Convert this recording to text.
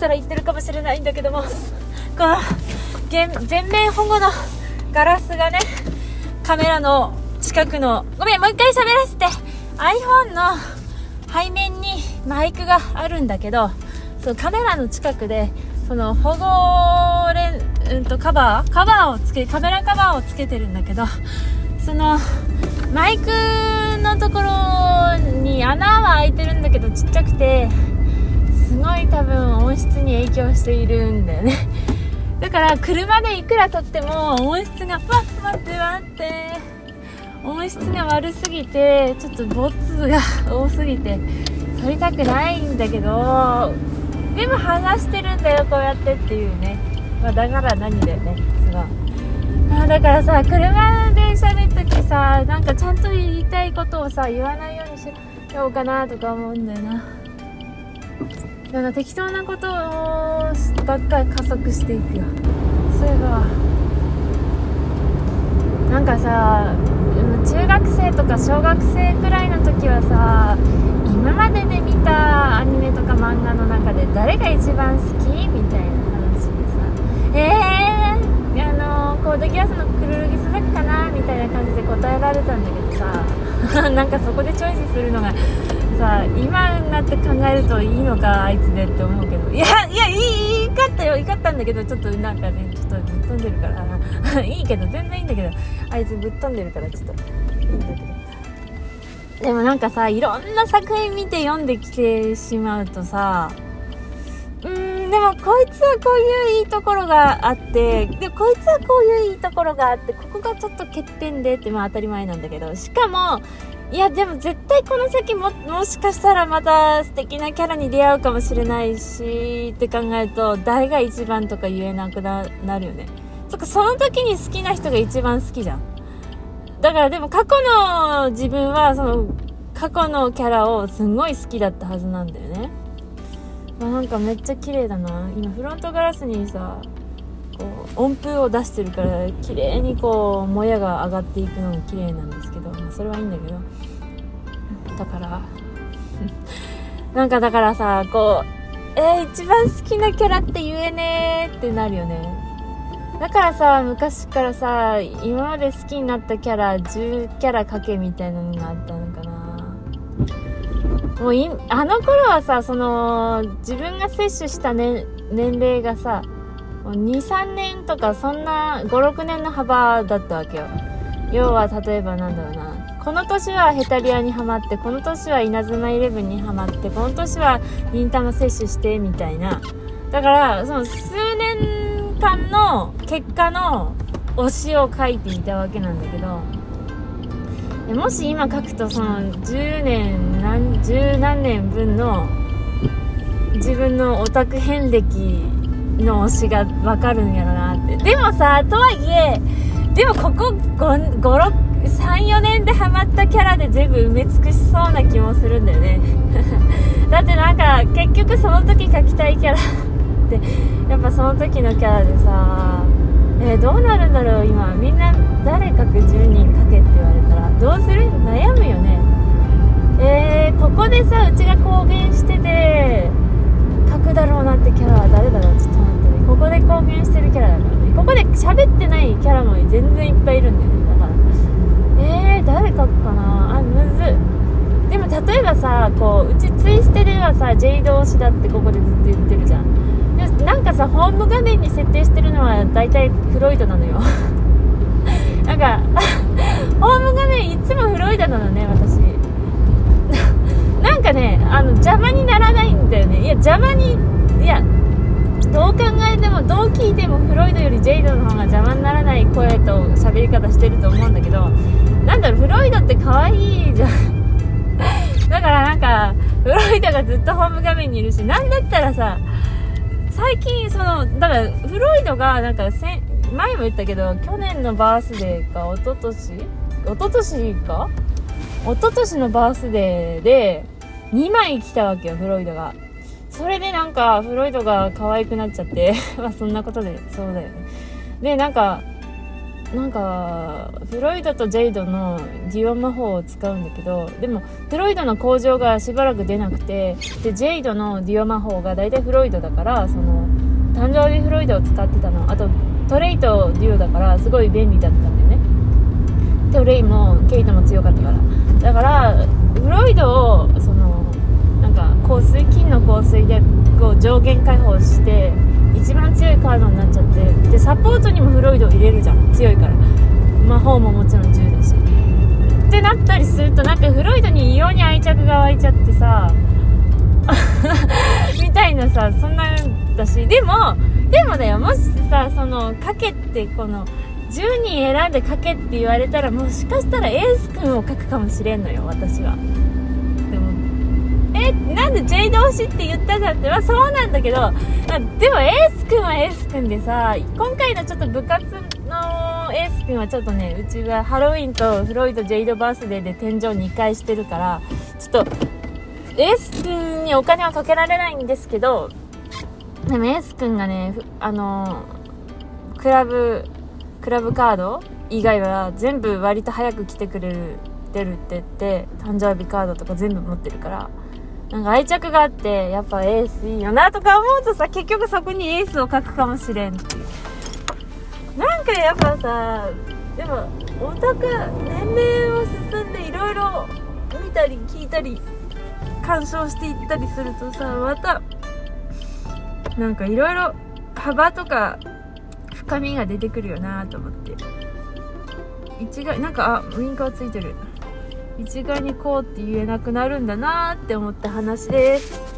したら言ってるかもしれないんだけども。この全面保護のガラスがねカメラの近くのごめんもう一回喋らせて。iPhone の背面にマイクがあるんだけどそのカメラの近くでその保護レン、うんと、カバーカバーをつけカメラカバーをつけてるんだけどそのマイクのところに穴は開いてるんだけどちっちゃくて。すごい多分音質に影響しているんだよね。だから車でいくら撮っても音質がパッ待って待って音質が悪すぎてちょっとボツが多すぎて撮りたくないんだけどでも話してるんだよこうやってっていうね、まあ、だから何だよね。すごいだからさ車で喋るときさなんかちゃんと言いたいことをさ言わないようにしようかなとか思うんだよな。だから適当なことをばっかり加速していくよ。そういえばなんかさ中学生とか小学生くらいの時はさ今までで見たアニメとか漫画の中で誰が一番好きみたいな話でさえー、あのコードギアスのくるるぎ佐々木かなみたいな感じで答えられたんだけどさ なんかそこでチョイスするのがさ今になって考えるといいのかあいつでって思うけど。いやいやいいいかったよ。いかったんだけどちょっとなんかねちょっとぶっ飛んでるから。いいけど全然いいんだけど。あいつぶっ飛んでるからちょっと。いいんだけどでもなんかさいろんな作品見て読んできてしまうとさうーんでもこいつはこういういいところがあってでこいつはこういういいところがあってここがちょっと欠点でってまあ当たり前なんだけど。しかもいやでも絶対この先ももしかしたらまた素敵なキャラに出会うかもしれないしって考えると誰が一番とか言えなくなるよねそっかその時に好きな人が一番好きじゃんだからでも過去の自分はその過去のキャラをすごい好きだったはずなんだよね。まあ、なんかめっちゃ綺麗だな。今フロントガラスにさ、こう音符を出してるから綺麗にこうもやが上がっていくのが綺麗なんですけど、まあ、それはいいんだけど。だから なんかだからさ、こう、えー、一番好きなキャラって言えねーってなるよね。だからさ、昔からさ、今まで好きになったキャラ、10キャラかけみたいなのがあったのかな。もうい、あの頃はさ、その、自分が摂取した年、年齢がさ、2、3年とかそんな5、6年の幅だったわけよ。要は、例えばなんだろうな。この年はヘタリアにはまって、この年は稲妻イレブンにはまって、この年は忍たま摂取して、みたいな。だから、その数年間の結果の推しを書いていたわけなんだけどもし今書くとその10年何十何年分の自分のオタク遍歴の推しがわかるんやろなって。でもさとはいえでもここ34年でハマったキャラで全部埋め尽くしそうな気もするんだよね。だってなんか結局その時書きたいキャラってやっぱその時のキャラでさえー、どうなるんだろう今。みんな誰かく10人かけって言われたらどうする？悩むよね。えー、ここでさうちが公言しててくだろうなってキャラは誰だろうちょっと待ってね。ここで公言してるキャラだからね。ここで喋ってないキャラも全然いっぱいいるんだよね。だから。えー、誰書くかな？あむず。でも例えばさこううちツイステではさ J 同士だってここでずっと言ってるじゃん。でなんかさホーム画面に設定してるのは大体フロイドなのよ。なんか ホーム画面いつもフロイドなのね私。かねあの邪魔にならないんだよね。いや邪魔にいやどう考えてもどう聞いてもフロイドよりジェイドの方が邪魔にならない声と喋り方してると思うんだけどなんだろうフロイドって可愛いじゃん。だからなんかフロイドがずっとホーム画面にいるしなんだったらさ最近そのだからフロイドがなんかせ前も言ったけど去年のバースデーか一昨年一昨年か？一昨年のバースデーで2枚来たわけよフロイドが。それでなんかフロイドが可愛くなっちゃって。まあそんなことでそうだよね。でなんかなんかフロイドとジェイドのデュオ魔法を使うんだけどでもフロイドの工場がしばらく出なくてでジェイドのデュオ魔法が大体フロイドだからその誕生日フロイドを使ってたの。あとトレイとデュオだからすごい便利だったんだよね。トレイもケイトも強かったから。だからフロイドをそのなんか香水金の香水でこう上限解放して一番強いカードになっちゃってでサポートにもフロイドを入れるじゃん。強いから。魔法ももちろん10だし。ってなったりするとなんかフロイドに異様に愛着が湧いちゃってさ みたいなさそんなんだし。でもでもだよ。もしさそのかけってこの10人選んで書けって言われたらもしかしたらエース君を書くかもしれんのよ私は。えなんで J 同士って言ったじゃんってまあそうなんだけどでもエース君はエース君でさ今回のちょっと部活のエース君はちょっとねうちはハロウィンとフロイド・ジェイドバースデーで天井2回してるからちょっとエース君にお金はかけられないんですけどでもエース君がねあのクラブクラブカード以外は全部割と早く来てくれる出るって言って誕生日カードとか全部持ってるからなんか愛着があってやっぱエースいいよなとか思うとさ結局そこにエースを書くかもしれんっていう。なんかやっぱさでもオタク年齢を進んでいろいろ見たり聞いたり鑑賞していったりするとさまたなんかいろいろ幅とか深みが出てくるよなと思って。一概なんかあウインカーついてる。一概にこうって言えなくなるんだなって思った話です。